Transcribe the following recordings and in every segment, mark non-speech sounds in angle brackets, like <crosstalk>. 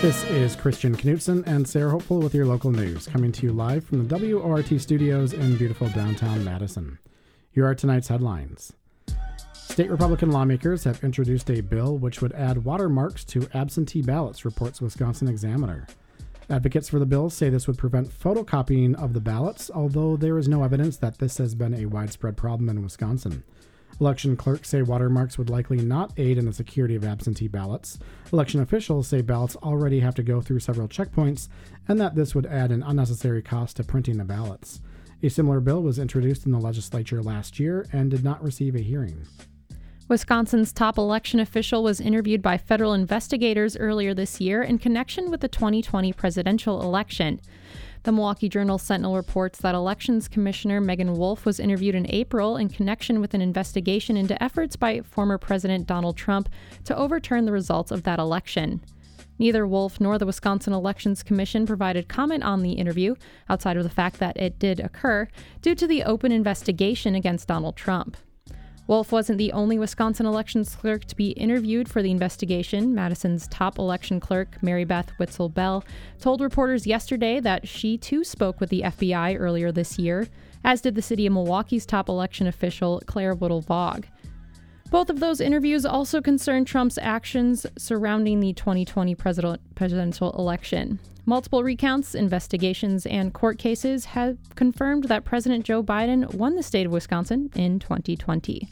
This is Christian Knutson and Sarah Hopeful with your local news, coming to you live from the WORT studios in beautiful downtown Madison. Here are tonight's headlines. State Republican lawmakers have introduced a bill which would add watermarks to absentee ballots, reports Wisconsin Examiner. Advocates for the bill say this would prevent photocopying of the ballots, although there is no evidence that this has been a widespread problem in Wisconsin. Election clerks say watermarks would likely not aid in the security of absentee ballots. Election officials say ballots already have to go through several checkpoints, and that this would add an unnecessary cost to printing the ballots. A similar bill was introduced in the legislature last year and did not receive a hearing. Wisconsin's top election official was interviewed by federal investigators earlier this year in connection with the 2020 presidential election. The Milwaukee Journal Sentinel reports that Elections Commissioner Meagan Wolfe was interviewed in April in connection with an investigation into efforts by former President Donald Trump to overturn the results of that election. Neither Wolfe nor the Wisconsin Elections Commission provided comment on the interview, outside of the fact that it did occur, due to the open investigation against Donald Trump. Wolfe wasn't the only Wisconsin elections clerk to be interviewed for the investigation. Madison's top election clerk, Maribeth Witzel-Behl, told reporters yesterday that she too spoke with the FBI earlier this year, as did the city of Milwaukee's top election official, Claire Woodall-Vogg. Both of those interviews also concern Trump's actions surrounding the 2020 presidential election. Multiple recounts, investigations, and court cases have confirmed that President Joe Biden won the state of Wisconsin in 2020.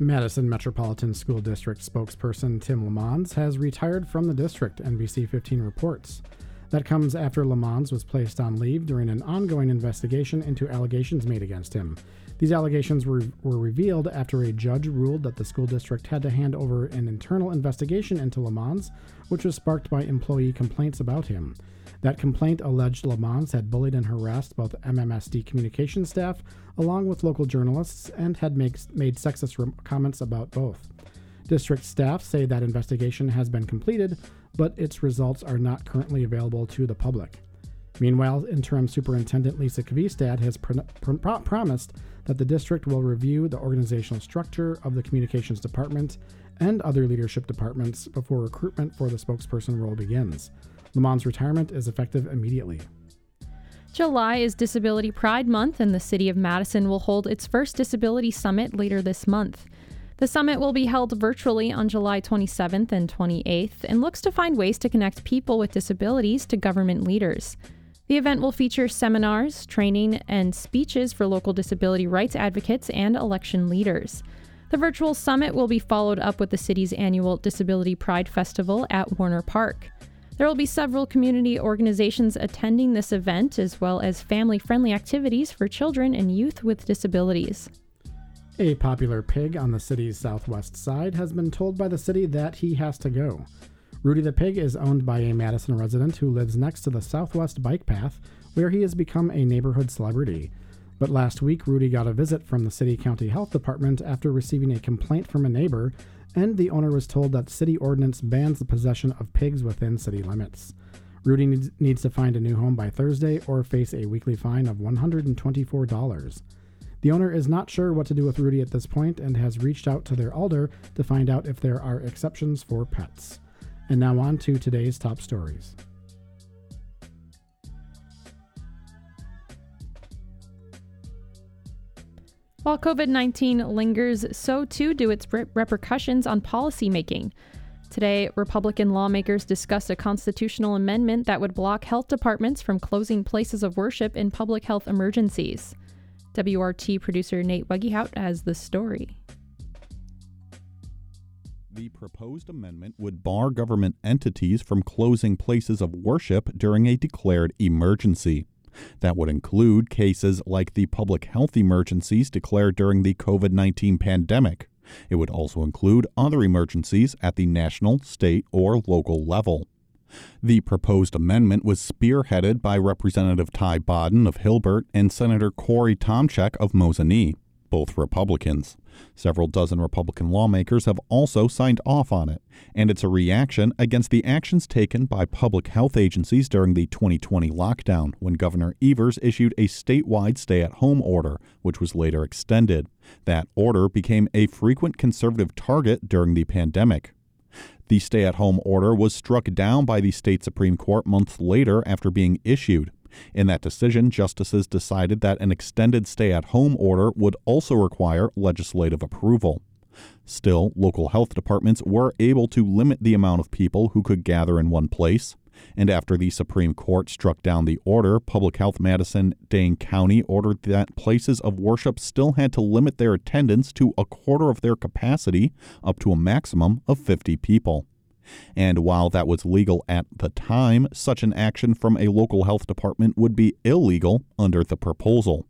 Madison Metropolitan School District spokesperson Tim LeMonds has retired from the district, NBC 15 reports. That comes after LeMonds was placed on leave during an ongoing investigation into allegations made against him. These allegations were, were revealed after a judge ruled that the school district had to hand over an internal investigation into LeMonds, which was sparked by employee complaints about him. That complaint alleged LeMonds had bullied and harassed both MMSD communication staff along with local journalists and had make, made sexist re- comments about both. District staff say that investigation has been completed, but its results are not currently available to the public. Meanwhile, interim superintendent Lisa Kvistad has pr- pr- promised that the district will review the organizational structure of the communications department and other leadership departments before recruitment for the spokesperson role begins. LeMonds' retirement is effective immediately. July is Disability Pride Month, and the City of Madison will hold its first Disability Summit later this month. The summit will be held virtually on July 27th and 28th and looks to find ways to connect people with disabilities to government leaders. The event will feature seminars, training, and speeches for local disability rights advocates and election leaders. The virtual summit will be followed up with the city's annual Disability Pride Festival at Warner Park. There will be several community organizations attending this event, as well as family friendly activities for children and youth with disabilities. A popular pig on the city's southwest side has been told by the city that he has to go. Rudy the pig is owned by a Madison resident who lives next to the southwest bike path, where he has become a neighborhood celebrity. But last week, Rudy got a visit from the city county health department after receiving a complaint from a neighbor and the owner was told that city ordinance bans the possession of pigs within city limits. Rudy needs to find a new home by Thursday or face a weekly fine of $124. The owner is not sure what to do with Rudy at this point and has reached out to their alder to find out if there are exceptions for pets. And now on to today's top stories. While COVID 19 lingers, so too do its repercussions on policymaking. Today, Republican lawmakers discussed a constitutional amendment that would block health departments from closing places of worship in public health emergencies. WORT producer Nate Weggehout has the story. The proposed amendment would bar government entities from closing places of worship during a declared emergency. That would include cases like the public health emergencies declared during the COVID 19 pandemic. It would also include other emergencies at the national, state, or local level. The proposed amendment was spearheaded by Representative Ty Bodden of Hilbert and Senator Cory Tomczyk of Mosinee both Republicans. Several dozen Republican lawmakers have also signed off on it, and it's a reaction against the actions taken by public health agencies during the 2020 lockdown when Governor Evers issued a statewide stay at home order, which was later extended. That order became a frequent conservative target during the pandemic. The stay at home order was struck down by the state Supreme Court months later after being issued. In that decision, justices decided that an extended stay at home order would also require legislative approval. Still, local health departments were able to limit the amount of people who could gather in one place. And after the Supreme Court struck down the order, Public Health Madison Dane County ordered that places of worship still had to limit their attendance to a quarter of their capacity, up to a maximum of 50 people. And while that was legal at the time, such an action from a local health department would be illegal under the proposal.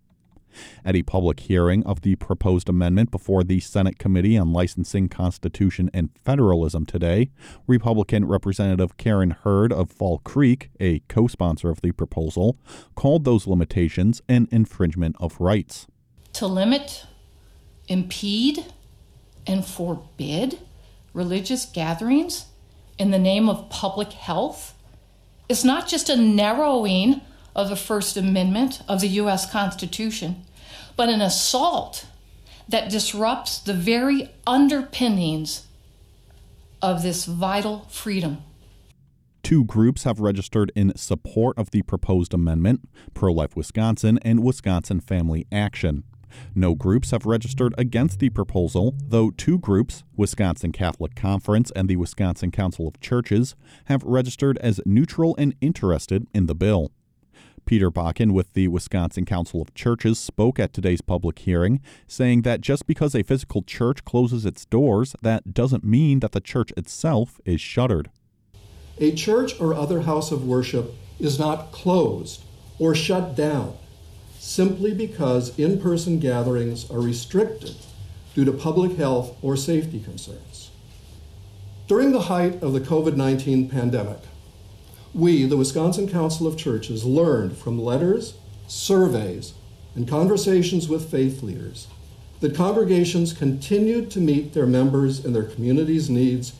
At a public hearing of the proposed amendment before the Senate Committee on Licensing, Constitution, and Federalism today, Republican Representative Karen Hurd of Fall Creek, a co sponsor of the proposal, called those limitations an infringement of rights. To limit, impede, and forbid religious gatherings in the name of public health is not just a narrowing of the First Amendment of the U.S. Constitution, but an assault that disrupts the very underpinnings of this vital freedom. Two groups have registered in support of the proposed amendment Pro Life Wisconsin and Wisconsin Family Action. No groups have registered against the proposal, though two groups, Wisconsin Catholic Conference and the Wisconsin Council of Churches, have registered as neutral and interested in the bill. Peter Bakken with the Wisconsin Council of Churches spoke at today's public hearing, saying that just because a physical church closes its doors, that doesn't mean that the church itself is shuttered. A church or other house of worship is not closed or shut down simply because in person gatherings are restricted due to public health or safety concerns. During the height of the COVID 19 pandemic, we, the Wisconsin Council of Churches, learned from letters, surveys, and conversations with faith leaders that congregations continued to meet their members and their community's needs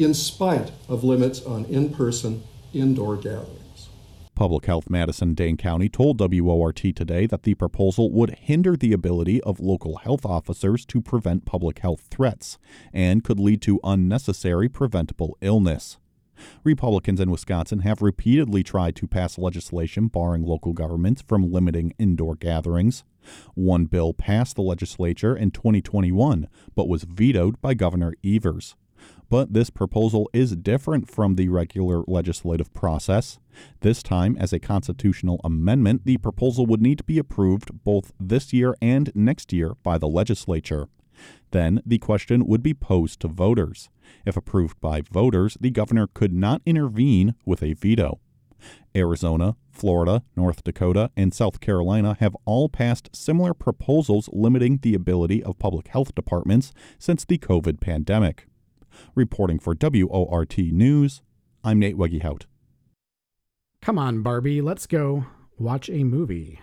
in spite of limits on in person indoor gatherings. Public Health Madison Dane County told WORT today that the proposal would hinder the ability of local health officers to prevent public health threats and could lead to unnecessary preventable illness. Republicans in Wisconsin have repeatedly tried to pass legislation barring local governments from limiting indoor gatherings. One bill passed the legislature in 2021 but was vetoed by Governor Evers. But this proposal is different from the regular legislative process. This time, as a constitutional amendment, the proposal would need to be approved both this year and next year by the legislature. Then the question would be posed to voters. If approved by voters, the governor could not intervene with a veto. Arizona, Florida, North Dakota, and South Carolina have all passed similar proposals limiting the ability of public health departments since the COVID pandemic. Reporting for WORT News, I'm Nate Wegehout. Come on, Barbie, let's go watch a movie.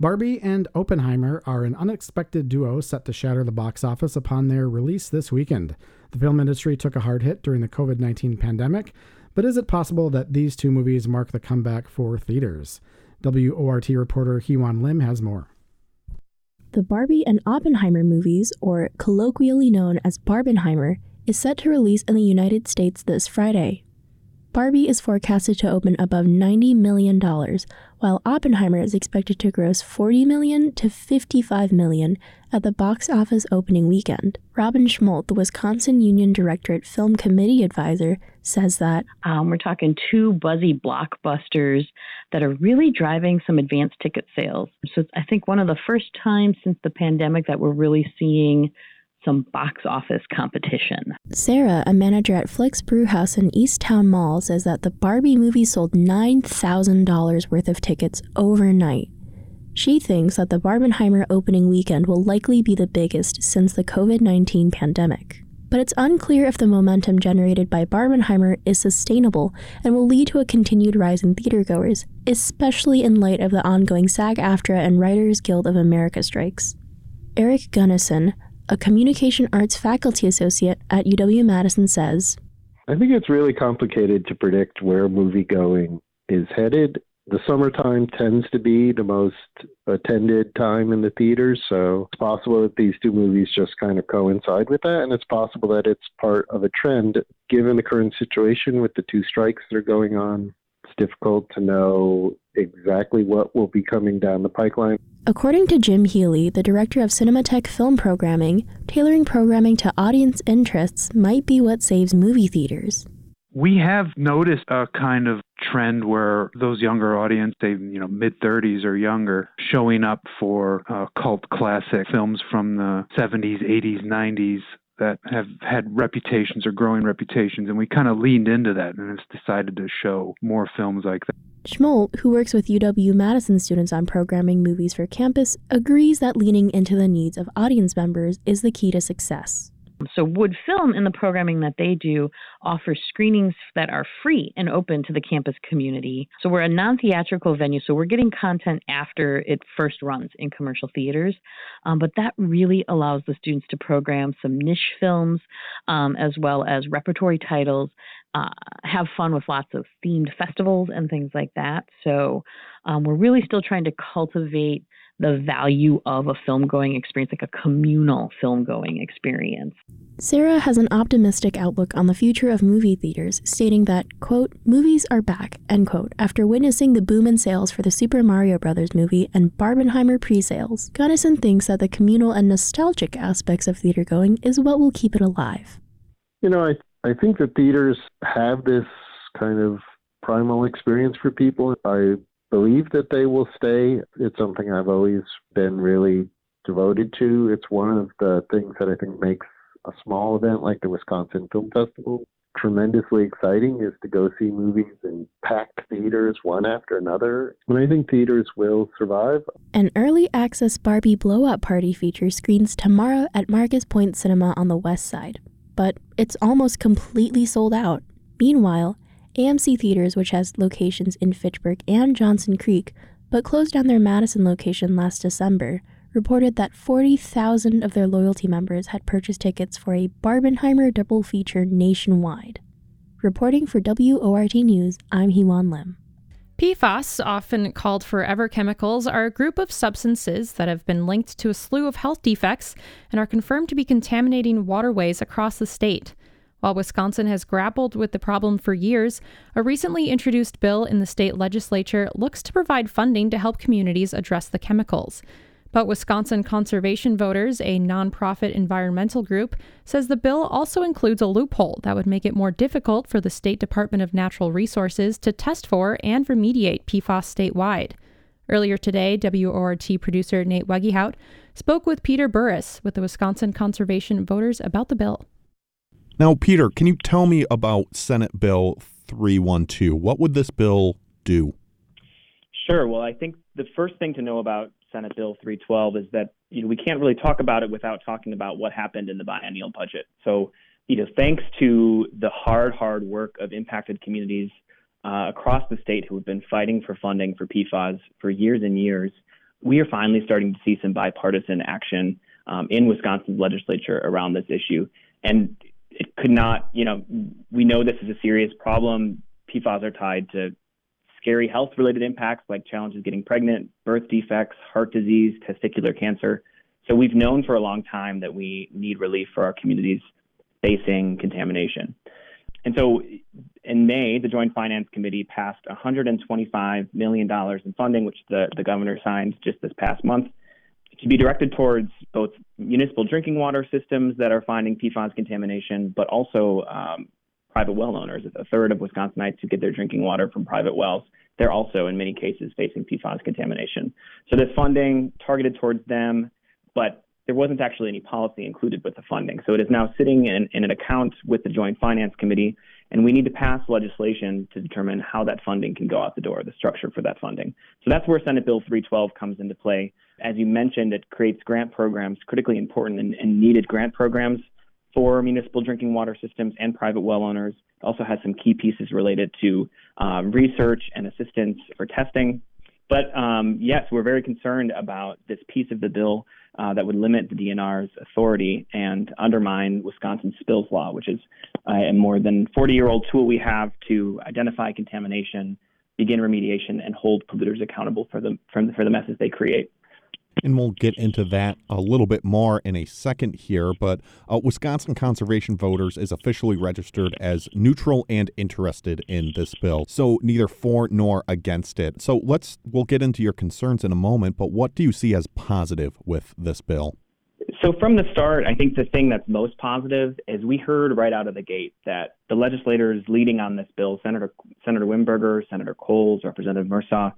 Barbie and Oppenheimer are an unexpected duo set to shatter the box office upon their release this weekend. The film industry took a hard hit during the COVID 19 pandemic, but is it possible that these two movies mark the comeback for theaters? WORT reporter Hewan Lim has more. The Barbie and Oppenheimer movies, or colloquially known as Barbenheimer, is set to release in the United States this Friday. Barbie is forecasted to open above $90 million, while Oppenheimer is expected to gross 40 million to 55 million at the box office opening weekend. Robin Schmolt, the Wisconsin Union Directorate Film Committee advisor, says that um, we're talking two buzzy blockbusters that are really driving some advanced ticket sales. So I think one of the first times since the pandemic that we're really seeing some box office competition. Sarah, a manager at Flix Brewhouse in East Towne Mall, says that the Barbie movie sold $9,000 worth of tickets overnight. She thinks that the Barbenheimer opening weekend will likely be the biggest since the COVID 19 pandemic. But it's unclear if the momentum generated by Barbenheimer is sustainable and will lead to a continued rise in theatergoers, especially in light of the ongoing SAG AFTRA and Writers Guild of America strikes. Eric Gunnison, a communication arts faculty associate at UW Madison says I think it's really complicated to predict where movie going is headed The summertime tends to be the most attended time in the theaters, so it's possible that these two movies just kind of coincide with that, and it's possible that it's part of a trend given the current situation with the two strikes that are going on. It's difficult to know exactly what will be coming down the pipeline. According to Jim Healy, the director of Cinematheque Film Programming, tailoring programming to audience interests might be what saves movie theaters. We have noticed a kind of trend where those younger audience, they you know mid 30s or younger, showing up for uh, cult classic films from the 70s, 80s, 90s that have had reputations or growing reputations, and we kind of leaned into that and have decided to show more films like that. Schmolt, who works with UW Madison students on programming movies for campus, agrees that leaning into the needs of audience members is the key to success. So, WUD Film, in the programming that they do, offers screenings that are free and open to the campus community. So, we're a non theatrical venue, so we're getting content after it first runs in commercial theaters. Um, but that really allows the students to program some niche films um, as well as repertory titles, uh, have fun with lots of themed festivals and things like that. So, um, we're really still trying to cultivate the value of a film going experience, like a communal film going experience. Sarah has an optimistic outlook on the future of movie theaters, stating that, quote, movies are back, end quote, after witnessing the boom in sales for the Super Mario Brothers movie and Barbenheimer pre-sales. Gunnison thinks that the communal and nostalgic aspects of theater going is what will keep it alive. You know, I, I think that theaters have this kind of primal experience for people. I believe that they will stay. It's something I've always been really devoted to. It's one of the things that I think makes a small event like the Wisconsin Film Festival tremendously exciting is to go see movies in packed theaters one after another. And I think theaters will survive. An early access Barbie blow up party feature screens tomorrow at Marcus Point Cinema on the west side, but it's almost completely sold out. Meanwhile, AMC Theaters, which has locations in Fitchburg and Johnson Creek, but closed down their Madison location last December, reported that 40,000 of their loyalty members had purchased tickets for a Barbenheimer double feature nationwide. Reporting for WORT News, I'm Hewan Lim. PFAS, often called forever chemicals, are a group of substances that have been linked to a slew of health defects and are confirmed to be contaminating waterways across the state. While Wisconsin has grappled with the problem for years, a recently introduced bill in the state legislature looks to provide funding to help communities address the chemicals. But Wisconsin Conservation Voters, a nonprofit environmental group, says the bill also includes a loophole that would make it more difficult for the State Department of Natural Resources to test for and remediate PFAS statewide. Earlier today, WORT producer Nate Wegehout spoke with Peter Burris with the Wisconsin Conservation Voters about the bill. Now, Peter, can you tell me about Senate Bill 312? What would this bill do? Sure. Well, I think the first thing to know about Senate Bill 312 is that you know we can't really talk about it without talking about what happened in the biennial budget. So, you know, thanks to the hard, hard work of impacted communities uh, across the state who have been fighting for funding for PFAS for years and years, we are finally starting to see some bipartisan action um, in Wisconsin's legislature around this issue. And it could not, you know, we know this is a serious problem. PFAS are tied to scary health related impacts like challenges getting pregnant, birth defects, heart disease, testicular cancer. So we've known for a long time that we need relief for our communities facing contamination. And so in May, the Joint Finance Committee passed $125 million in funding, which the, the governor signed just this past month to be directed towards both municipal drinking water systems that are finding PFAS contamination, but also um, private well owners. A third of Wisconsinites who get their drinking water from private wells, they're also in many cases facing PFAS contamination. So this funding targeted towards them, but there wasn't actually any policy included with the funding. So it is now sitting in, in an account with the Joint Finance Committee, and we need to pass legislation to determine how that funding can go out the door, the structure for that funding. So that's where Senate Bill 312 comes into play. As you mentioned, it creates grant programs, critically important and, and needed grant programs for municipal drinking water systems and private well owners. It also has some key pieces related to um, research and assistance for testing. But um, yes, we're very concerned about this piece of the bill uh, that would limit the DNR's authority and undermine Wisconsin's spills law, which is uh, a more than 40 year old tool we have to identify contamination, begin remediation, and hold polluters accountable for the for, for the messes they create. And we'll get into that a little bit more in a second here. But uh, Wisconsin Conservation Voters is officially registered as neutral and interested in this bill. So neither for nor against it. So let's, we'll get into your concerns in a moment. But what do you see as positive with this bill? So from the start, I think the thing that's most positive is we heard right out of the gate that the legislators leading on this bill, Senator Senator Wimberger, Senator Cowles, Representative Mursau,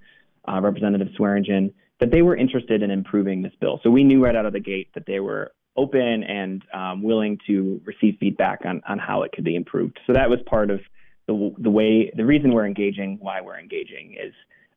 uh, Representative Swearingen, that they were interested in improving this bill. So we knew right out of the gate that they were open and um, willing to receive feedback on, on how it could be improved. So that was part of the, the way, the reason we're engaging, why we're engaging is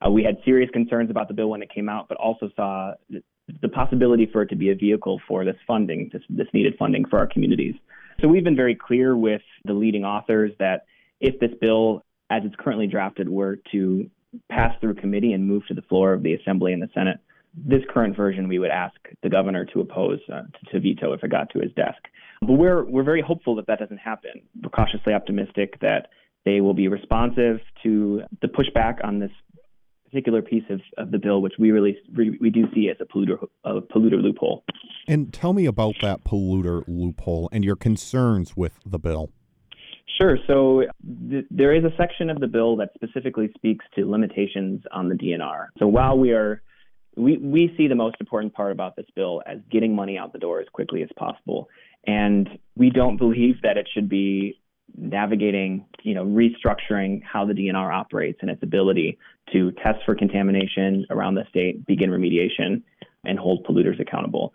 uh, we had serious concerns about the bill when it came out, but also saw the, the possibility for it to be a vehicle for this funding, this, this needed funding for our communities. So we've been very clear with the leading authors that if this bill, as it's currently drafted, were to pass through committee and move to the floor of the Assembly and the Senate, this current version we would ask the governor to oppose, uh, to, to, veto if it got to his desk. But we're we're very hopeful that that doesn't happen. We're cautiously optimistic that they will be responsive to the pushback on this particular piece of, of the bill, which we really we, we do see as a polluter a polluter loophole. And tell me about that polluter loophole and your concerns with the bill. Sure. So th- there is a section of the bill that specifically speaks to limitations on the DNR. So while we are we, we see the most important part about this bill as getting money out the door as quickly as possible. And we don't believe that it should be navigating, you know, restructuring how the DNR operates and its ability to test for contamination around the state, begin remediation, and hold polluters accountable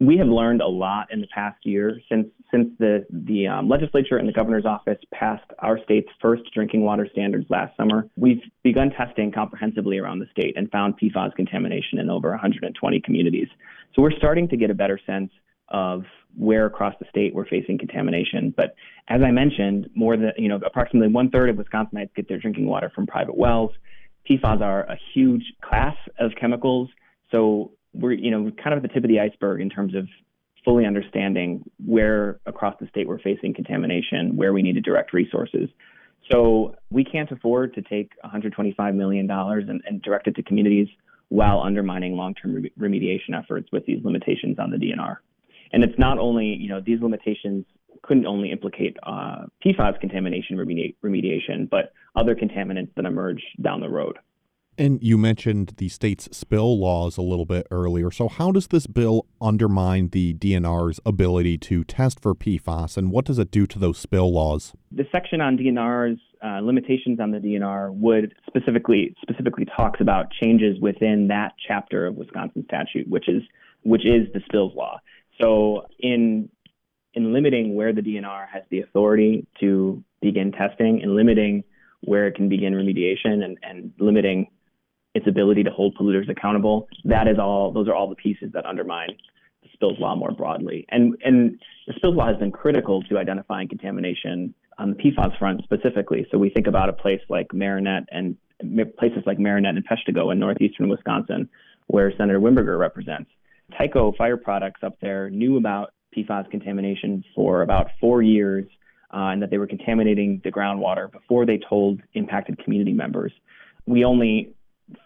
we have learned a lot in the past year since since the the um, legislature and the governor's office passed our state's first drinking water standards last summer. We've begun testing comprehensively around the state and found PFAS contamination in over 120 communities. So we're starting to get a better sense of where across the state we're facing contamination. But as I mentioned, more than you know, approximately one third of Wisconsinites get their drinking water from private wells. PFAS are a huge class of chemicals. So we're you know kind of at the tip of the iceberg in terms of fully understanding where across the state we're facing contamination, where we need to direct resources. So we can't afford to take $125 million and, and direct it to communities while undermining long-term re- remediation efforts with these limitations on the DNR. And it's not only, you know, these limitations couldn't only implicate uh, PFAS contamination remedi- remediation, but other contaminants that emerge down the road. And you mentioned the state's spill laws a little bit earlier. So, how does this bill undermine the DNR's ability to test for PFAS, and what does it do to those spill laws? The section on DNR's uh, limitations on the DNR would specifically specifically talks about changes within that chapter of Wisconsin statute, which is which is the spills law. So, in in limiting where the DNR has the authority to begin testing and limiting where it can begin remediation and, and limiting its ability to hold polluters accountable. That is all. Those are all the pieces that undermine the spills law more broadly. And and the spills law has been critical to identifying contamination on the PFAS front specifically. So we think about a place like Marinette and places like Marinette and Peshtigo in northeastern Wisconsin, where Senator Wimberger represents. Tyco Fire Products up there knew about PFAS contamination for about four years, uh, and that they were contaminating the groundwater before they told impacted community members. We only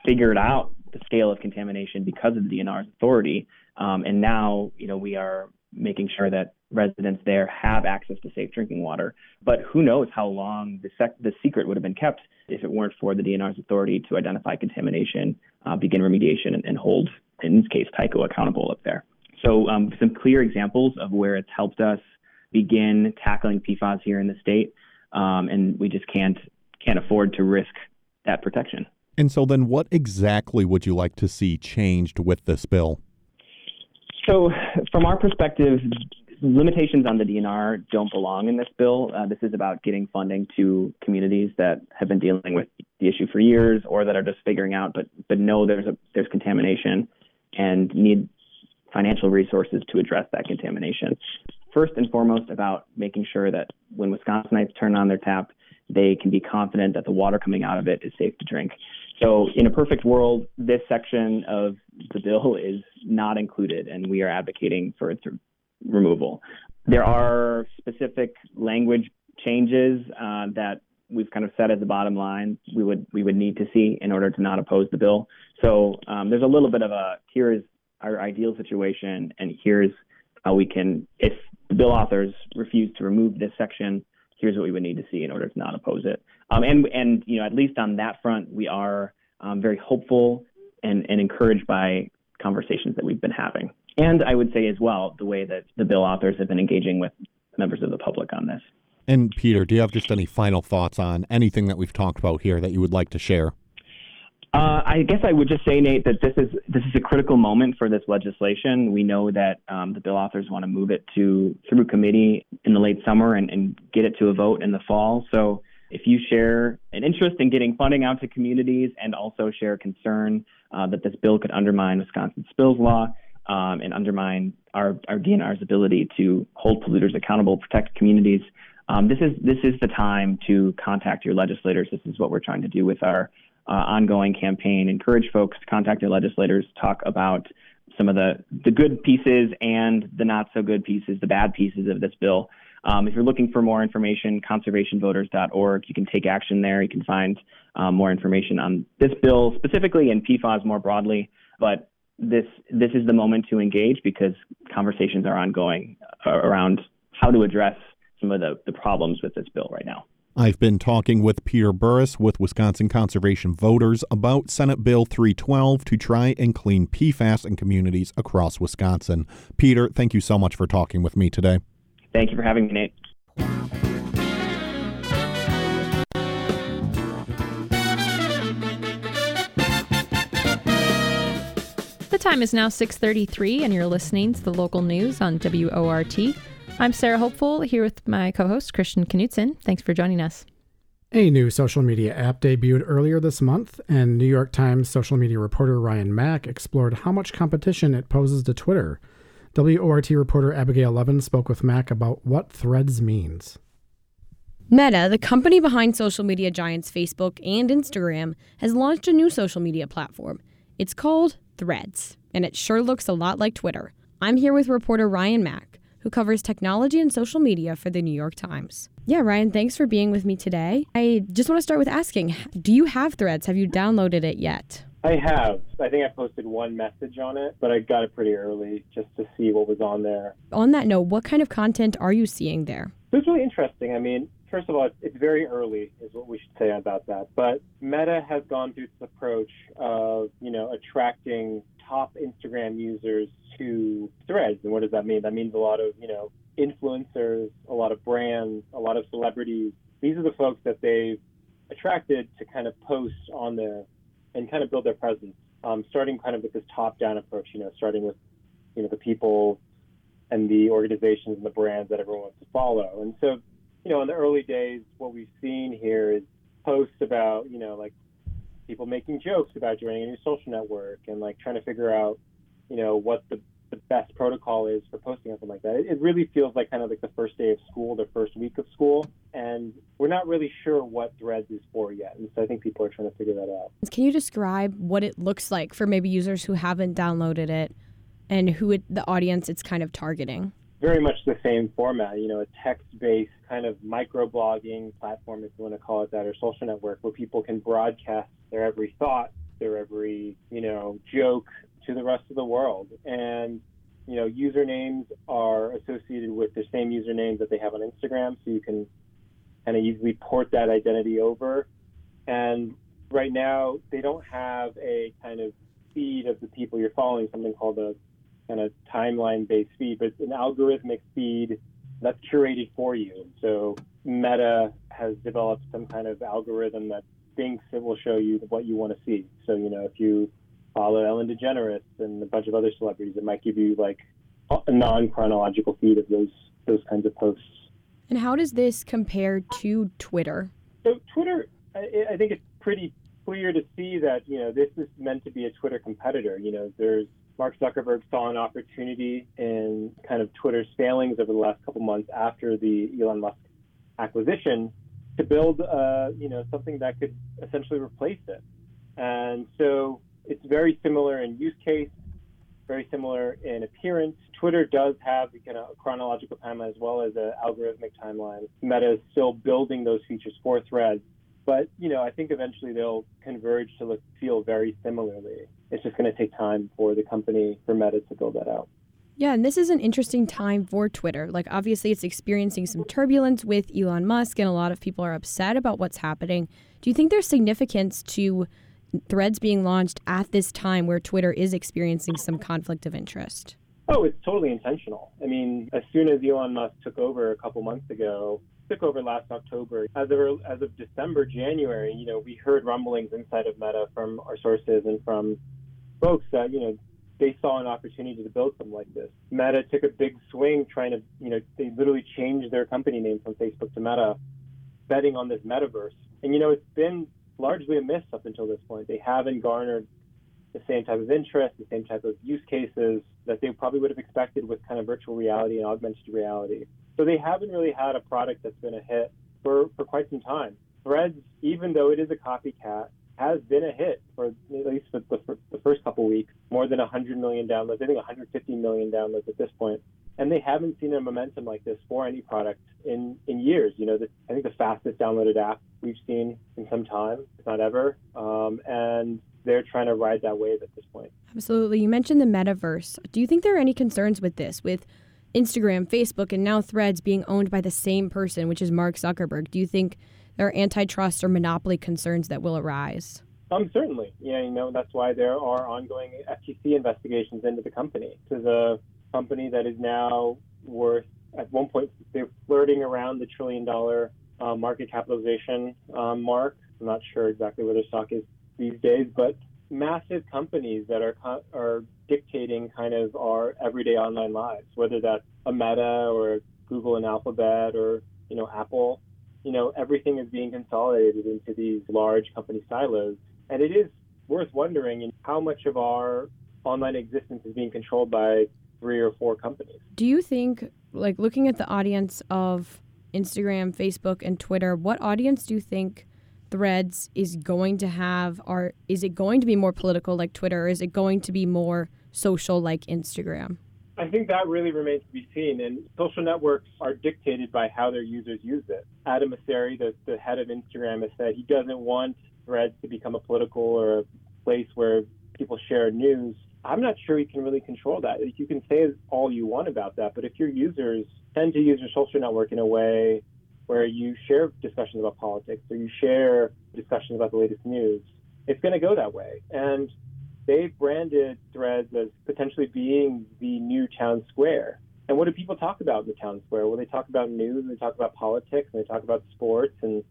figured out the scale of contamination because of the DNR's authority. Um, and now, you know, we are making sure that residents there have access to safe drinking water. But who knows how long the, sec- the secret would have been kept if it weren't for the DNR's authority to identify contamination, uh, begin remediation, and, and, hold, in this case, Tyco accountable up there. So um, some clear examples of where it's helped us begin tackling PFAS here in the state, um, and we just can't can't afford to risk that protection. And so, then what exactly would you like to see changed with this bill? So, from our perspective, limitations on the DNR don't belong in this bill. Uh, this is about getting funding to communities that have been dealing with the issue for years, or that are just figuring out, but but know there's a there's contamination and need financial resources to address that contamination. First and foremost, about making sure that when Wisconsinites turn on their tap, they can be confident that the water coming out of it is safe to drink. So, in a perfect world, this section of the bill is not included, and we are advocating for its removal. There are specific language changes uh, that we've kind of set as the bottom line we would we would need to see in order to not oppose the bill. So um, there's a little bit of a here is our ideal situation, and here's how we can if the bill authors refuse to remove this section, here's what we would need to see in order to not oppose it. Um, and and you know at least on that front, we are um, very hopeful and, and encouraged by conversations that we've been having. And I would say as well the way that the bill authors have been engaging with members of the public on this. And Peter, do you have just any final thoughts on anything that we've talked about here that you would like to share? Uh, I guess I would just say, Nate, that this is this is a critical moment for this legislation. We know that um, the bill authors want to move it to through committee in the late summer and, and get it to a vote in the fall. So if you share an interest in getting funding out to communities and also share concern uh, that this bill could undermine Wisconsin spills law um, and undermine our, our DNR's ability to hold polluters accountable, protect communities, um, this is this is the time to contact your legislators. This is what we're trying to do with our uh, ongoing campaign. Encourage folks to contact your legislators, talk about some of the the good pieces and the not so good pieces, the bad pieces of this bill. Um, if you're looking for more information, conservationvoters.org. You can take action there. You can find um, more information on this bill specifically and PFAS more broadly. But this this is the moment to engage because conversations are ongoing uh, around how to address some of the, the problems with this bill right now. I've been talking with Peter Burris with Wisconsin Conservation Voters about Senate Bill 312 to try and clean PFAS in communities across Wisconsin. Peter, thank you so much for talking with me today. Thank you for having me, Nate. The time is now 6:33 and you're listening to the local news on WORT. I'm Sarah Hopeful here with my co-host Christian Knutson. Thanks for joining us. A new social media app debuted earlier this month, and New York Times social media reporter Ryan Mac explored how much competition it poses to Twitter. WORT reporter Abigail Levin spoke with Mac about what Threads means. Meta, the company behind social media giants Facebook and Instagram, has launched a new social media platform. It's called Threads, and it sure looks a lot like Twitter. I'm here with reporter Ryan Mac, who covers technology and social media for the New York Times. Yeah, Ryan, thanks for being with me today. I just want to start with asking Do you have Threads? Have you downloaded it yet? I have. I think I posted one message on it, but I got it pretty early just to see what was on there. On that note, what kind of content are you seeing there? It was really interesting. I mean, first of all, it's very early, is what we should say about that. But Meta has gone through this approach of, you know, attracting top Instagram users to threads. And what does that mean? That means a lot of, you know, influencers, a lot of brands, a lot of celebrities. These are the folks that they've attracted to kind of post on there and kind of build their presence. Um, starting kind of with this top-down approach, you know, starting with you know the people and the organizations and the brands that everyone wants to follow. And so, you know, in the early days, what we've seen here is posts about you know like people making jokes about joining a new social network and like trying to figure out you know what the the best protocol is for posting something like that. It, it really feels like kind of like the first day of school, the first week of school, and we're not really sure what Threads is for yet. And so I think people are trying to figure that out. Can you describe what it looks like for maybe users who haven't downloaded it and who it, the audience it's kind of targeting? Very much the same format, you know, a text-based kind of microblogging platform, if you want to call it that, or social network where people can broadcast their every thought, their every, you know, joke, to the rest of the world. And you know, usernames are associated with the same usernames that they have on Instagram, so you can kind of easily port that identity over. And right now, they don't have a kind of feed of the people you're following, something called a kind of timeline-based feed, but it's an algorithmic feed that's curated for you. So Meta has developed some kind of algorithm that thinks it will show you what you want to see. So you know, if you follow Ellen DeGeneres and a bunch of other celebrities. It might give you like a non chronological feed of those those kinds of posts. And how does this compare to Twitter? So Twitter, I, I think it's pretty clear to see that you know this is meant to be a Twitter competitor. You know, there's Mark Zuckerberg saw an opportunity in kind of Twitter's failings over the last couple months after the Elon Musk acquisition to build, uh, you know, something that could essentially replace it. And so it's very similar in use case. very similar in appearance. Twitter does have kind of a chronological timeline as well as an algorithmic timeline. Meta is still building those features for Threads, but you know I think eventually they'll converge to look feel very similarly. It's just going to take time for the company for Meta to build that out. Yeah, and this is an interesting time for Twitter. Like, obviously, it's experiencing some turbulence with Elon Musk, and a lot of people are upset about what's happening. Do you think there's significance to threads being launched at this time where Twitter is experiencing some conflict of interest? Oh, it's totally intentional. I mean, as soon as Elon Musk took over a couple months ago, took over last October. As of as of December, January, you know, we heard rumblings inside of Meta from our sources and from folks that you know they saw an opportunity to build something like this. Meta took a big swing trying to, you know, they literally changed their company name from Facebook to Meta, betting on this metaverse. And, you know, it's been largely a miss up until this point. They haven't garnered the same type of interest, the same type of use cases that they probably would have expected with kind of virtual reality and augmented reality. So they haven't really had a product that's been a hit for, for quite some time. Threads, even though it is a copycat, has been a hit for at least the, the, the first couple weeks. More than 100 million downloads. I think 150 million downloads at this point. And they haven't seen a momentum like this for any product in, in years. You know, the, I think the fastest downloaded app we've seen in some time, if not ever. Um, and they're trying to ride that wave at this point. Absolutely. You mentioned the metaverse. Do you think there are any concerns with this, with Instagram, Facebook, and now Threads being owned by the same person, which is Mark Zuckerberg? Do you think there are antitrust or monopoly concerns that will arise? Um, certainly. Yeah, you know, that's why there are ongoing FTC investigations into the company. Is a company that is now worth, at one point, they're flirting around the trillion dollar uh, market capitalization um, mark. I'm not sure exactly where their stock is these days, but massive companies that are are dictating kind of our everyday online lives, whether that's a Meta or Google and Alphabet or you know Apple you know, everything is being consolidated into these large company silos. And it is worth wondering how much of our online existence is being controlled by three or four companies. Do you think, like looking at the audience of Instagram, Facebook, and Twitter, what audience do you think Threads is going to have? Or is it going to be more political like Twitter, or is it going to be more social like Instagram? I think that really remains to be seen. And social networks are dictated by how their users use it. Adam Mosseri, the, the head of Instagram, has said he doesn't want threads to become a political or a place where people share news. I'm not sure you can really control that. You can say all you want about that, but if your users tend to use your social network in a way where you share discussions about politics or you share discussions about the latest news, it's going to go that way. And they've branded Threads as potentially being the new town square. And what do people talk about in the town square? Well, they talk about news, and they talk about politics, and they talk about sports, and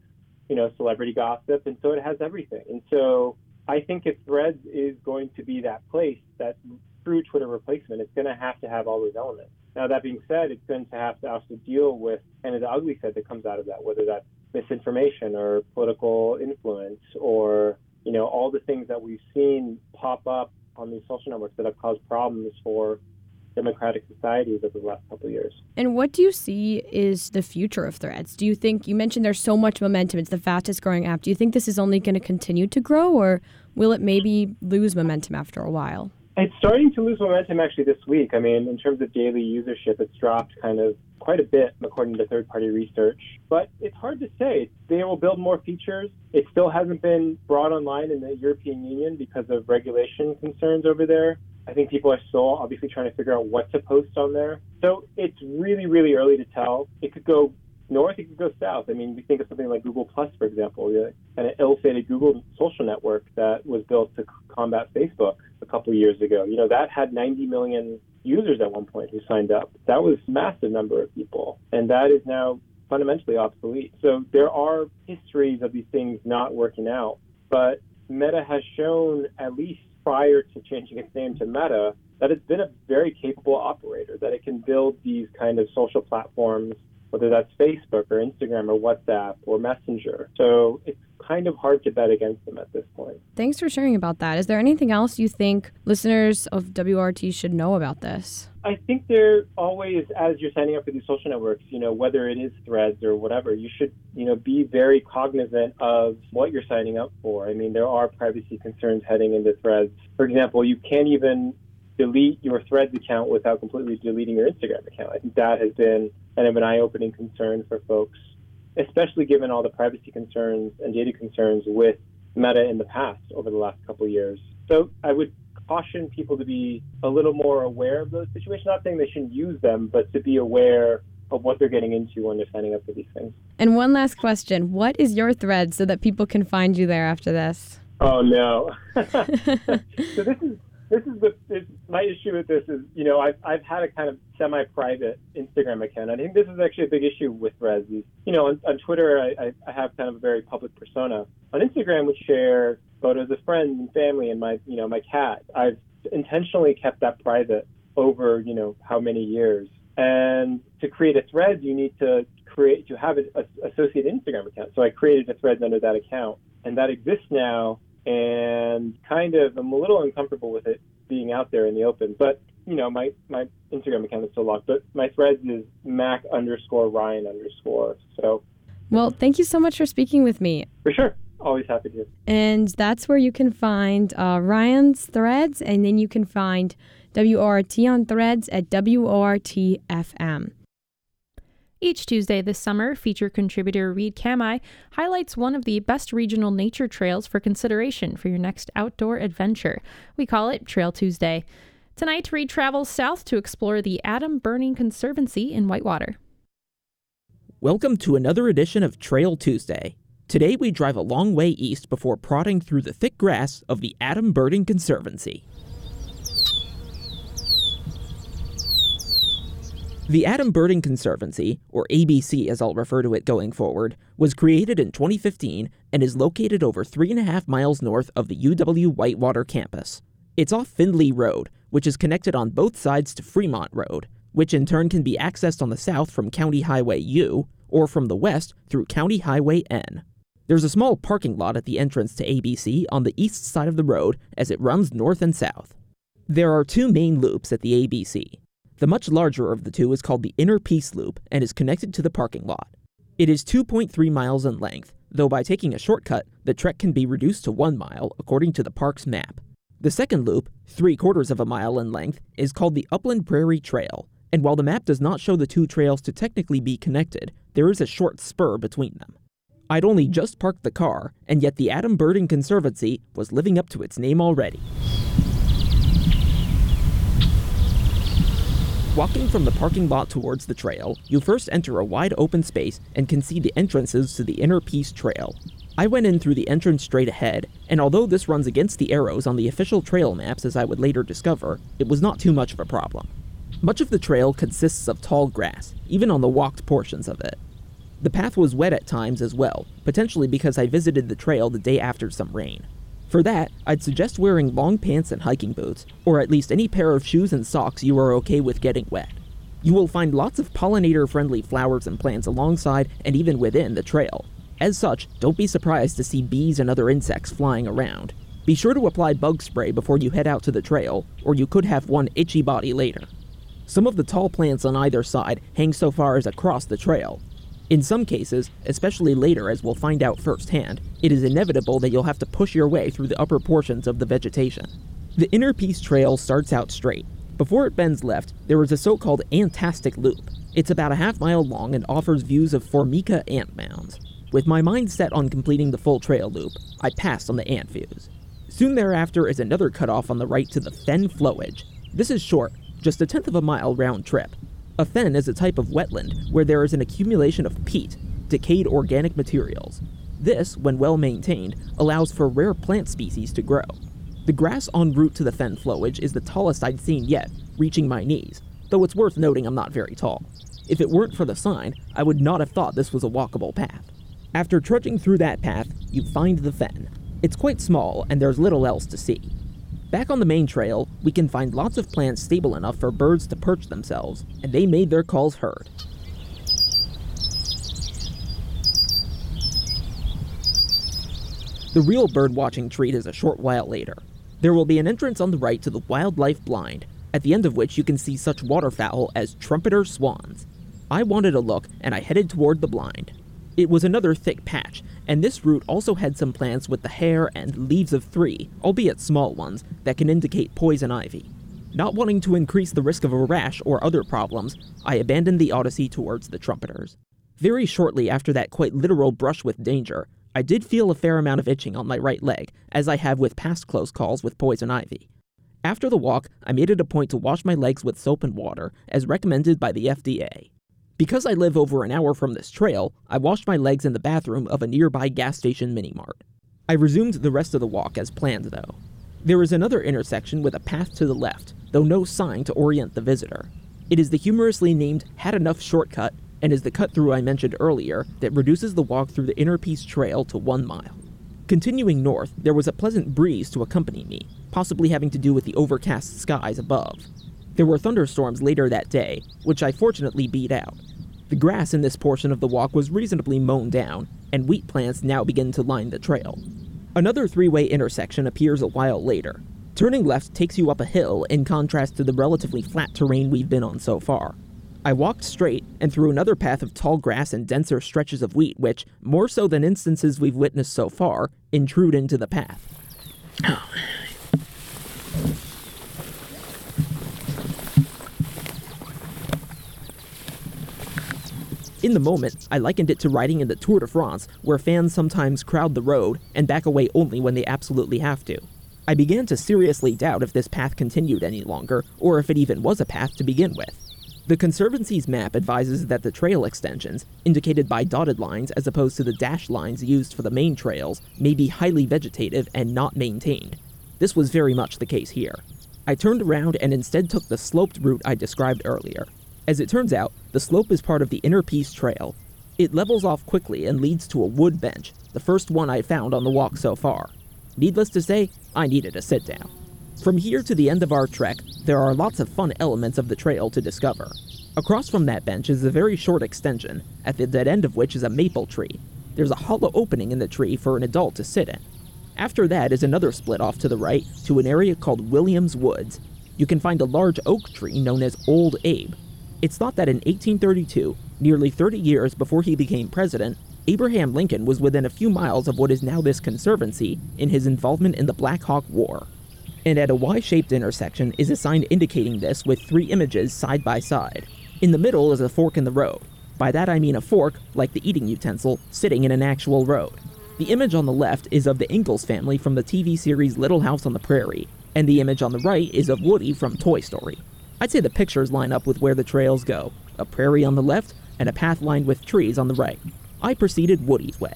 you know, celebrity gossip, and so it has everything. And so I think if Threads is going to be that place, that true Twitter replacement, it's going to have to have all those elements. Now, that being said, it's going to have to also deal with kind of the ugly side that comes out of that, whether that's misinformation or political influence or you know, all the things that we've seen pop up on these social networks that have caused problems for democratic societies over the last couple of years. And what do you see is the future of threads? Do you think you mentioned there's so much momentum, it's the fastest growing app. Do you think this is only going to continue to grow or will it maybe lose momentum after a while? It's starting to lose momentum actually this week. I mean, in terms of daily usership, it's dropped kind of quite a bit according to third party research. But it's hard to say. They will build more features. It still hasn't been brought online in the European Union because of regulation concerns over there. I think people are still obviously trying to figure out what to post on there. So it's really, really early to tell. It could go north, it could go south. I mean, we think of something like Google Plus, for example, an ill-fated Google social network that was built to combat Facebook a couple of years ago. You know, that had 90 million users at one point who signed up. That was a massive number of people, and that is now fundamentally obsolete. So there are histories of these things not working out, but Meta has shown, at least prior to changing its name to Meta, that it's been a very capable operator, that it can build these kind of social platforms, whether that's Facebook or Instagram or WhatsApp or Messenger. So it's kind of hard to bet against them at this point. Thanks for sharing about that. Is there anything else you think listeners of WRT should know about this? I think there always, as you're signing up for these social networks, you know, whether it is threads or whatever, you should, you know, be very cognizant of what you're signing up for. I mean, there are privacy concerns heading into threads. For example, you can't even delete your Threads account without completely deleting your Instagram account. I think that has been kind of an eye-opening concern for folks, especially given all the privacy concerns and data concerns with Meta in the past over the last couple of years. So I would caution people to be a little more aware of those situations. Not saying they shouldn't use them, but to be aware of what they're getting into when they're signing up for these things. And one last question What is your thread so that people can find you there after this? Oh, no. <laughs> <laughs> so this is. This is the it's, my issue with this is you know I've I've had a kind of semi-private Instagram account. I think this is actually a big issue with Threads. Is, you know on, on Twitter I, I have kind of a very public persona. On Instagram we share photos of friends and family and my you know my cat. I've intentionally kept that private over you know how many years. And to create a thread, you need to create to have an associated Instagram account. So I created a thread under that account, and that exists now. And kind of, I'm a little uncomfortable with it being out there in the open. But you know, my my Instagram account is still locked, but my threads is Mac underscore Ryan underscore. So. Well, thank you so much for speaking with me. For sure. Always happy to. And that's where you can find uh, Ryan's threads, and then you can find WORT on threads at WORTFM. Each Tuesday this summer, feature contributor Reed Kamai highlights one of the best regional nature trails for consideration for your next outdoor adventure. We call it Trail Tuesday. Tonight, Reed travels south to explore the Adam Birding Conservancy in Whitewater. Welcome to another edition of Trail Tuesday. Today, we drive a long way east before prodding through the thick grass of the Adam Birding Conservancy. The Adam Birding Conservancy, or ABC as I'll refer to it going forward, was created in 2015 and is located over three and a half miles north of the UW Whitewater campus. It's off Findlay Road, which is connected on both sides to Fremont Road, which in turn can be accessed on the south from County Highway U or from the west through County Highway N. There's a small parking lot at the entrance to ABC on the east side of the road as it runs north and south. There are two main loops at the ABC. The much larger of the two is called the Inner Peace Loop and is connected to the parking lot. It is 2.3 miles in length, though by taking a shortcut, the trek can be reduced to 1 mile according to the park's map. The second loop, three quarters of a mile in length, is called the Upland Prairie Trail, and while the map does not show the two trails to technically be connected, there is a short spur between them. I'd only just parked the car, and yet the Adam Birding Conservancy was living up to its name already. Walking from the parking lot towards the trail, you first enter a wide open space and can see the entrances to the Inner Peace Trail. I went in through the entrance straight ahead, and although this runs against the arrows on the official trail maps as I would later discover, it was not too much of a problem. Much of the trail consists of tall grass, even on the walked portions of it. The path was wet at times as well, potentially because I visited the trail the day after some rain. For that, I'd suggest wearing long pants and hiking boots, or at least any pair of shoes and socks you are okay with getting wet. You will find lots of pollinator friendly flowers and plants alongside and even within the trail. As such, don't be surprised to see bees and other insects flying around. Be sure to apply bug spray before you head out to the trail, or you could have one itchy body later. Some of the tall plants on either side hang so far as across the trail, in some cases, especially later as we'll find out firsthand, it is inevitable that you'll have to push your way through the upper portions of the vegetation. The Inner Peace Trail starts out straight. Before it bends left, there is a so called Antastic Loop. It's about a half mile long and offers views of Formica ant mounds. With my mind set on completing the full trail loop, I passed on the ant views. Soon thereafter is another cutoff on the right to the Fen Flowage. This is short, just a tenth of a mile round trip, a fen is a type of wetland where there is an accumulation of peat, decayed organic materials. This, when well maintained, allows for rare plant species to grow. The grass en route to the fen flowage is the tallest I'd seen yet, reaching my knees, though it's worth noting I'm not very tall. If it weren't for the sign, I would not have thought this was a walkable path. After trudging through that path, you find the fen. It's quite small, and there's little else to see. Back on the main trail, we can find lots of plants stable enough for birds to perch themselves, and they made their calls heard. The real bird watching treat is a short while later. There will be an entrance on the right to the wildlife blind, at the end of which you can see such waterfowl as trumpeter swans. I wanted a look, and I headed toward the blind. It was another thick patch, and this route also had some plants with the hair and leaves of three, albeit small ones, that can indicate poison ivy. Not wanting to increase the risk of a rash or other problems, I abandoned the odyssey towards the trumpeters. Very shortly after that quite literal brush with danger, I did feel a fair amount of itching on my right leg, as I have with past close calls with poison ivy. After the walk, I made it a point to wash my legs with soap and water, as recommended by the FDA. Because I live over an hour from this trail, I washed my legs in the bathroom of a nearby gas station mini mart. I resumed the rest of the walk as planned, though. There is another intersection with a path to the left, though no sign to orient the visitor. It is the humorously named Had Enough Shortcut and is the cut through I mentioned earlier that reduces the walk through the Inner Peace Trail to one mile. Continuing north, there was a pleasant breeze to accompany me, possibly having to do with the overcast skies above. There were thunderstorms later that day, which I fortunately beat out. The grass in this portion of the walk was reasonably mown down, and wheat plants now begin to line the trail. Another three way intersection appears a while later. Turning left takes you up a hill in contrast to the relatively flat terrain we've been on so far. I walked straight and through another path of tall grass and denser stretches of wheat, which, more so than instances we've witnessed so far, intrude into the path. In the moment, I likened it to riding in the Tour de France, where fans sometimes crowd the road and back away only when they absolutely have to. I began to seriously doubt if this path continued any longer, or if it even was a path to begin with. The Conservancy's map advises that the trail extensions, indicated by dotted lines as opposed to the dashed lines used for the main trails, may be highly vegetative and not maintained. This was very much the case here. I turned around and instead took the sloped route I described earlier. As it turns out, the slope is part of the Inner Peace Trail. It levels off quickly and leads to a wood bench, the first one I found on the walk so far. Needless to say, I needed a sit down. From here to the end of our trek, there are lots of fun elements of the trail to discover. Across from that bench is a very short extension, at the dead end of which is a maple tree. There's a hollow opening in the tree for an adult to sit in. After that is another split off to the right to an area called Williams Woods. You can find a large oak tree known as Old Abe, it's thought that in 1832, nearly 30 years before he became president, Abraham Lincoln was within a few miles of what is now this conservancy in his involvement in the Black Hawk War. And at a Y shaped intersection is a sign indicating this with three images side by side. In the middle is a fork in the road. By that I mean a fork, like the eating utensil, sitting in an actual road. The image on the left is of the Ingalls family from the TV series Little House on the Prairie, and the image on the right is of Woody from Toy Story. I'd say the pictures line up with where the trails go a prairie on the left and a path lined with trees on the right. I proceeded Woody's way.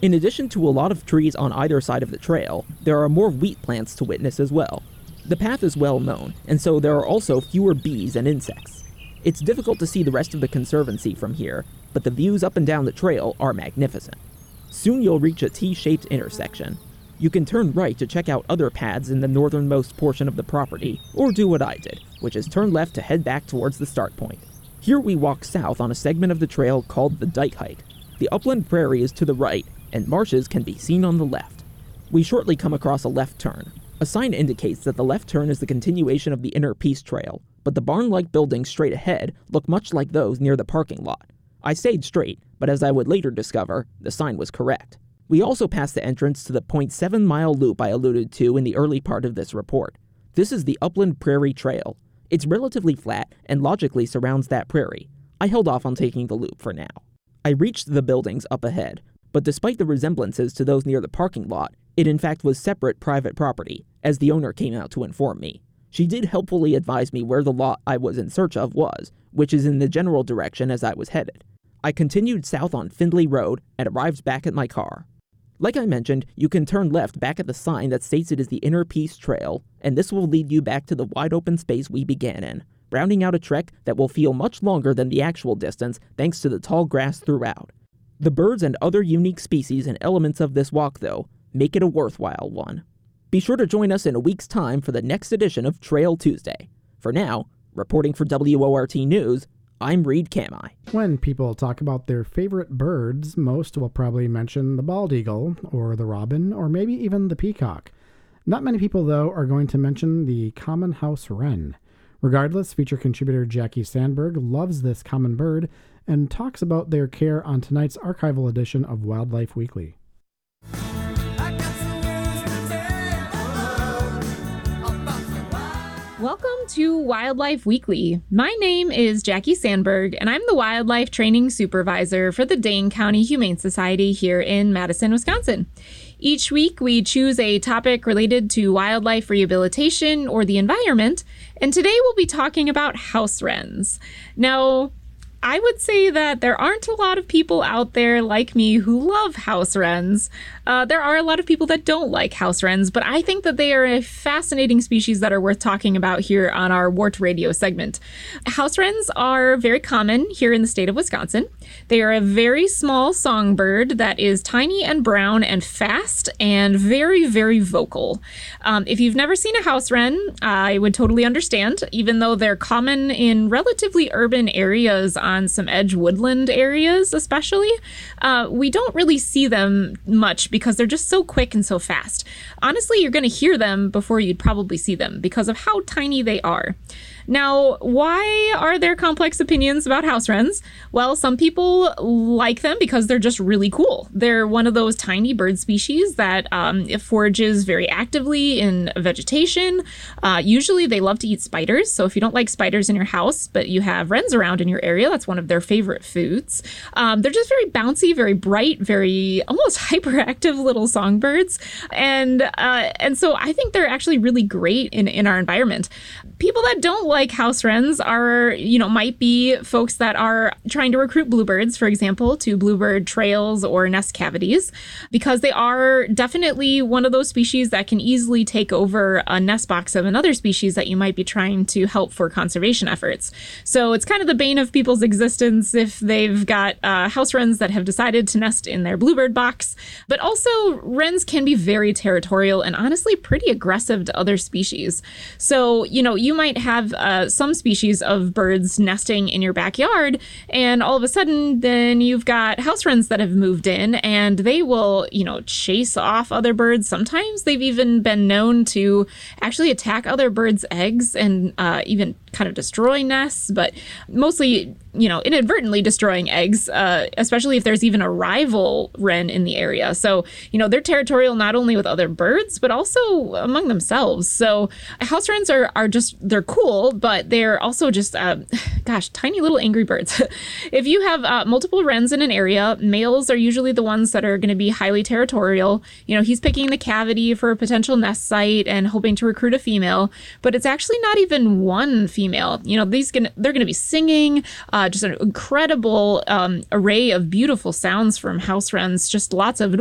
In addition to a lot of trees on either side of the trail, there are more wheat plants to witness as well. The path is well known, and so there are also fewer bees and insects. It's difficult to see the rest of the conservancy from here, but the views up and down the trail are magnificent. Soon you'll reach a T shaped intersection, you can turn right to check out other paths in the northernmost portion of the property, or do what I did, which is turn left to head back towards the start point. Here we walk south on a segment of the trail called the Dike Hike. The upland prairie is to the right, and marshes can be seen on the left. We shortly come across a left turn. A sign indicates that the left turn is the continuation of the Inner Peace Trail, but the barn like buildings straight ahead look much like those near the parking lot. I stayed straight, but as I would later discover, the sign was correct. We also passed the entrance to the 0.7 mile loop I alluded to in the early part of this report. This is the Upland Prairie Trail. It's relatively flat and logically surrounds that prairie. I held off on taking the loop for now. I reached the buildings up ahead, but despite the resemblances to those near the parking lot, it in fact was separate private property, as the owner came out to inform me. She did helpfully advise me where the lot I was in search of was, which is in the general direction as I was headed. I continued south on Findlay Road and arrived back at my car. Like I mentioned, you can turn left back at the sign that states it is the Inner Peace Trail, and this will lead you back to the wide open space we began in, rounding out a trek that will feel much longer than the actual distance thanks to the tall grass throughout. The birds and other unique species and elements of this walk, though, make it a worthwhile one. Be sure to join us in a week's time for the next edition of Trail Tuesday. For now, reporting for WORT News, I'm Reed Kamai. When people talk about their favorite birds, most will probably mention the bald eagle, or the robin, or maybe even the peacock. Not many people, though, are going to mention the common house wren. Regardless, feature contributor Jackie Sandberg loves this common bird and talks about their care on tonight's archival edition of Wildlife Weekly. Welcome to Wildlife Weekly. My name is Jackie Sandberg, and I'm the Wildlife Training Supervisor for the Dane County Humane Society here in Madison, Wisconsin. Each week, we choose a topic related to wildlife rehabilitation or the environment, and today we'll be talking about house wrens. Now, I would say that there aren't a lot of people out there like me who love house wrens. Uh, there are a lot of people that don't like house wrens, but I think that they are a fascinating species that are worth talking about here on our WORT Radio segment. House wrens are very common here in the state of Wisconsin. They are a very small songbird that is tiny and brown and fast and very, very vocal. Um, if you've never seen a house wren, I would totally understand, even though they're common in relatively urban areas on some edge woodland areas, especially. Uh, we don't really see them much because they're just so quick and so fast. Honestly, you're going to hear them before you'd probably see them because of how tiny they are. Now, why are there complex opinions about house wrens? Well, some people like them because they're just really cool. They're one of those tiny bird species that um, forages very actively in vegetation. Uh, usually, they love to eat spiders. So, if you don't like spiders in your house, but you have wrens around in your area, that's one of their favorite foods. Um, they're just very bouncy, very bright, very almost <laughs> hyperactive little songbirds, and uh, and so I think they're actually really great in in our environment. People that don't like house wrens are, you know, might be folks that are trying to recruit bluebirds, for example, to bluebird trails or nest cavities, because they are definitely one of those species that can easily take over a nest box of another species that you might be trying to help for conservation efforts. So it's kind of the bane of people's existence if they've got uh, house wrens that have decided to nest in their bluebird box. But also, wrens can be very territorial and honestly pretty aggressive to other species. So, you know, you might have uh, some species of birds nesting in your backyard, and all of a sudden, then you've got house wrens that have moved in, and they will, you know, chase off other birds. Sometimes they've even been known to actually attack other birds' eggs and uh, even kind of destroy nests, but mostly, you know, inadvertently destroying eggs, uh, especially if there's even a rival wren in the area. So, you know, they're territorial not only with other birds, but also among themselves. So, house wrens are, are just, they're cool, but they're also just, uh, <sighs> gosh, tiny little angry birds. <laughs> if you have uh, multiple wrens in an area, males are usually the ones that are going to be highly territorial. You know, he's picking the cavity for a potential nest site and hoping to recruit a female, but it's actually not even one female. You know, these gonna they're gonna be singing, uh, just an incredible um, array of beautiful sounds from house wrens. Just lots of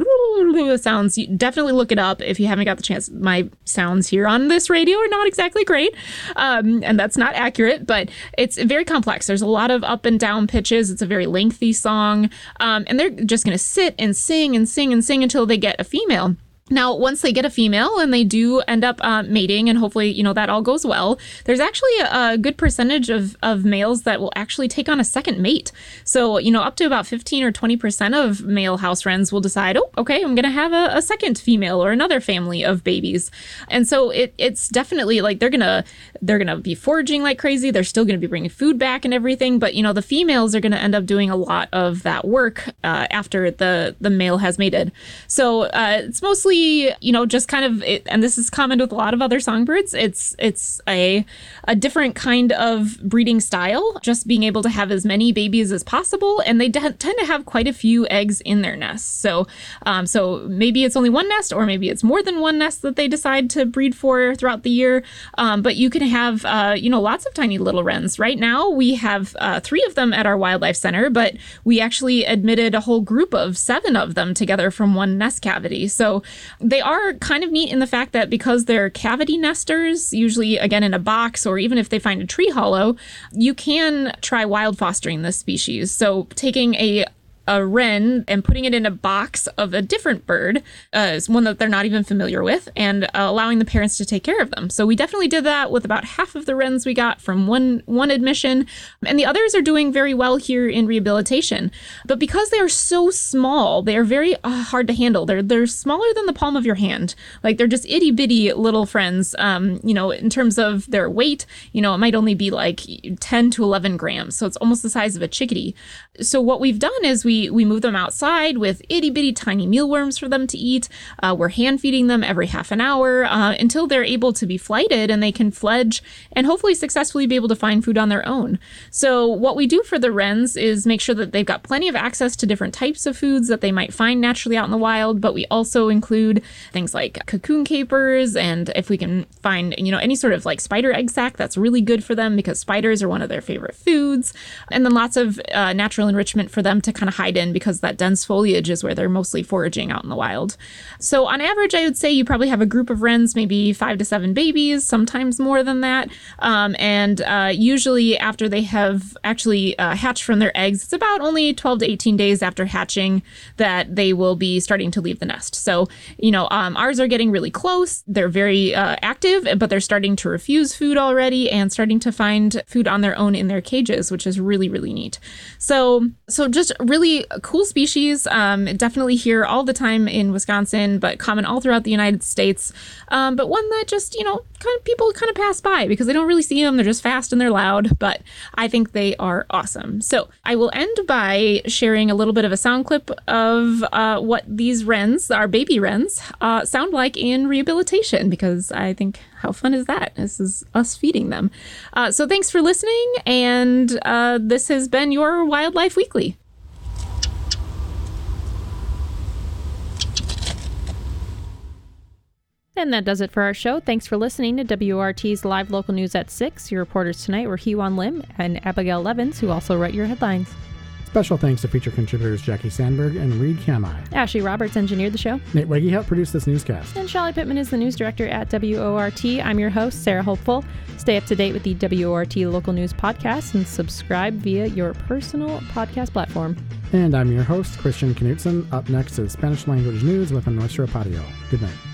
sounds. You definitely look it up if you haven't got the chance. My sounds here on this radio are not exactly great, um, and that's not accurate, but it's very complex. There's a lot of up and down pitches. It's a very lengthy song, um, and they're just gonna sit and sing and sing and sing until they get a female. Now, once they get a female and they do end up uh, mating, and hopefully, you know, that all goes well, there's actually a, good percentage of, of males that will actually take on a second mate. So, you know, up to about 15 or 20% of male house wrens will decide, oh, okay, I'm going to have a, a, second female or another family of babies. And so it, it's definitely like they're going to, they're going to be foraging like crazy. They're still going to be bringing food back and everything. But, you know, the females are going to end up doing a lot of that work uh, after the, the male has mated. So uh, it's mostly you know, just kind of, it, and this is common with a lot of other songbirds. It's it's a a different kind of breeding style, just being able to have as many babies as possible, and they de- tend to have quite a few eggs in their nests. So, um, so maybe it's only one nest, or maybe it's more than one nest that they decide to breed for throughout the year. Um, but you can have, uh, you know, lots of tiny little wrens. Right now, we have uh, three of them at our wildlife center, but we actually admitted a whole group of seven of them together from one nest cavity. So they are kind of neat in the fact that because they're cavity nesters, usually again in a box or even if they find a tree hollow, you can try wild fostering this species. So taking a a wren and putting it in a box of a different bird, uh, one that they're not even familiar with, and uh, allowing the parents to take care of them. So we definitely did that with about half of the wrens we got from one one admission, and the others are doing very well here in rehabilitation. But because they are so small, they are very uh, hard to handle. They're they're smaller than the palm of your hand. Like they're just itty bitty little friends. Um, you know, in terms of their weight, you know, it might only be like 10 to 11 grams, so it's almost the size of a chickadee. So what we've done is we we we move them outside with itty bitty tiny mealworms for them to eat. Uh, we're hand feeding them every half an hour uh, until they're able to be flighted and they can fledge and hopefully successfully be able to find food on their own. So what we do for the wrens is make sure that they've got plenty of access to different types of foods that they might find naturally out in the wild, but we also include things like cocoon capers and if we can find you know any sort of like spider egg sac that's really good for them because spiders are one of their favorite foods and then lots of uh, natural enrichment for them to kind of hide in because that dense foliage is where they're mostly foraging out in the wild. So, on average, I would say you probably have a group of wrens, maybe five to seven babies, sometimes more than that. Um, and uh, usually, after they have actually uh, hatched from their eggs, it's about only 12 to 18 days after hatching that they will be starting to leave the nest. So, you know, um, ours are getting really close. They're very uh, active, but they're starting to refuse food already and starting to find food on their own in their cages, which is really, really neat. So, so just really cool species. Um, definitely here all the time in Wisconsin, but common all throughout the United States. Um, but one that just you know kind of people kind of pass by because they don't really see them. They're just fast and they're loud. But I think they are awesome. So I will end by sharing a little bit of a sound clip of uh, what these wrens, our baby wrens, uh, sound like in rehabilitation because I think how fun is that? This is us feeding them. Uh, so thanks for listening, and uh, this has been your Wildlife Weekly. And that does it for our show. Thanks for listening to WORT's live local news at 6. Your reporters tonight were Hewan Lim and Abigail Levins, who also write your headlines. Special thanks to feature contributors Jackie Sandberg and Reed Kamai. Ashley Roberts engineered the show. Nate Wegge helped produce this newscast. And Shelly Pittman is the news director at WORT. I'm your host, Sarah Hopeful. Stay up to date with the WORT local news podcast and subscribe via your personal podcast platform. And I'm your host, Christian Knutson. Up next is Spanish language news with Anuestra Patio. Good night.